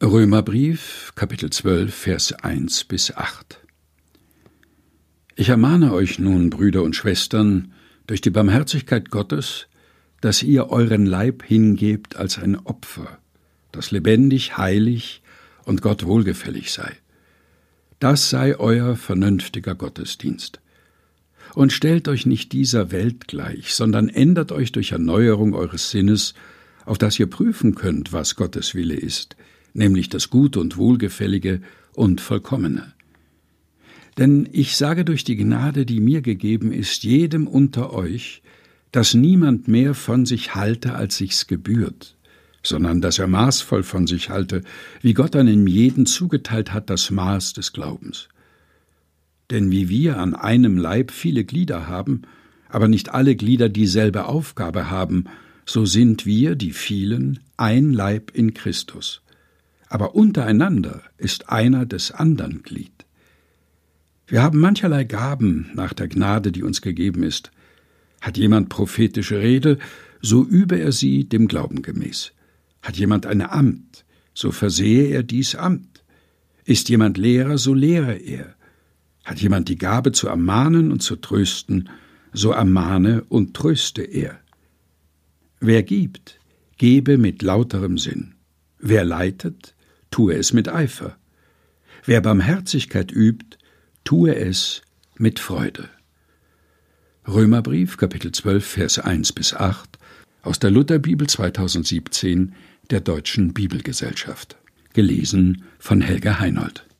Römerbrief, Kapitel 12, Vers 1 bis 8 Ich ermahne euch nun, Brüder und Schwestern, durch die Barmherzigkeit Gottes, dass ihr euren Leib hingebt als ein Opfer, das lebendig, heilig und Gott wohlgefällig sei. Das sei euer vernünftiger Gottesdienst. Und stellt euch nicht dieser Welt gleich, sondern ändert euch durch Erneuerung eures Sinnes, auf dass ihr prüfen könnt, was Gottes Wille ist, nämlich das Gute und Wohlgefällige und Vollkommene. Denn ich sage durch die Gnade, die mir gegeben ist, jedem unter euch, dass niemand mehr von sich halte, als sich's gebührt, sondern dass er maßvoll von sich halte, wie Gott einem jeden zugeteilt hat das Maß des Glaubens. Denn wie wir an einem Leib viele Glieder haben, aber nicht alle Glieder dieselbe Aufgabe haben, so sind wir, die vielen, ein Leib in Christus aber untereinander ist einer des andern Glied. Wir haben mancherlei Gaben nach der Gnade, die uns gegeben ist. Hat jemand prophetische Rede, so übe er sie dem Glauben gemäß. Hat jemand ein Amt, so versehe er dies Amt. Ist jemand Lehrer, so lehre er. Hat jemand die Gabe zu ermahnen und zu trösten, so ermahne und tröste er. Wer gibt, gebe mit lauterem Sinn. Wer leitet, tue es mit Eifer. Wer Barmherzigkeit übt, tue es mit Freude. Römerbrief, Kapitel 12, Vers 1 bis 8 aus der Lutherbibel 2017 der Deutschen Bibelgesellschaft. Gelesen von Helga Heinold.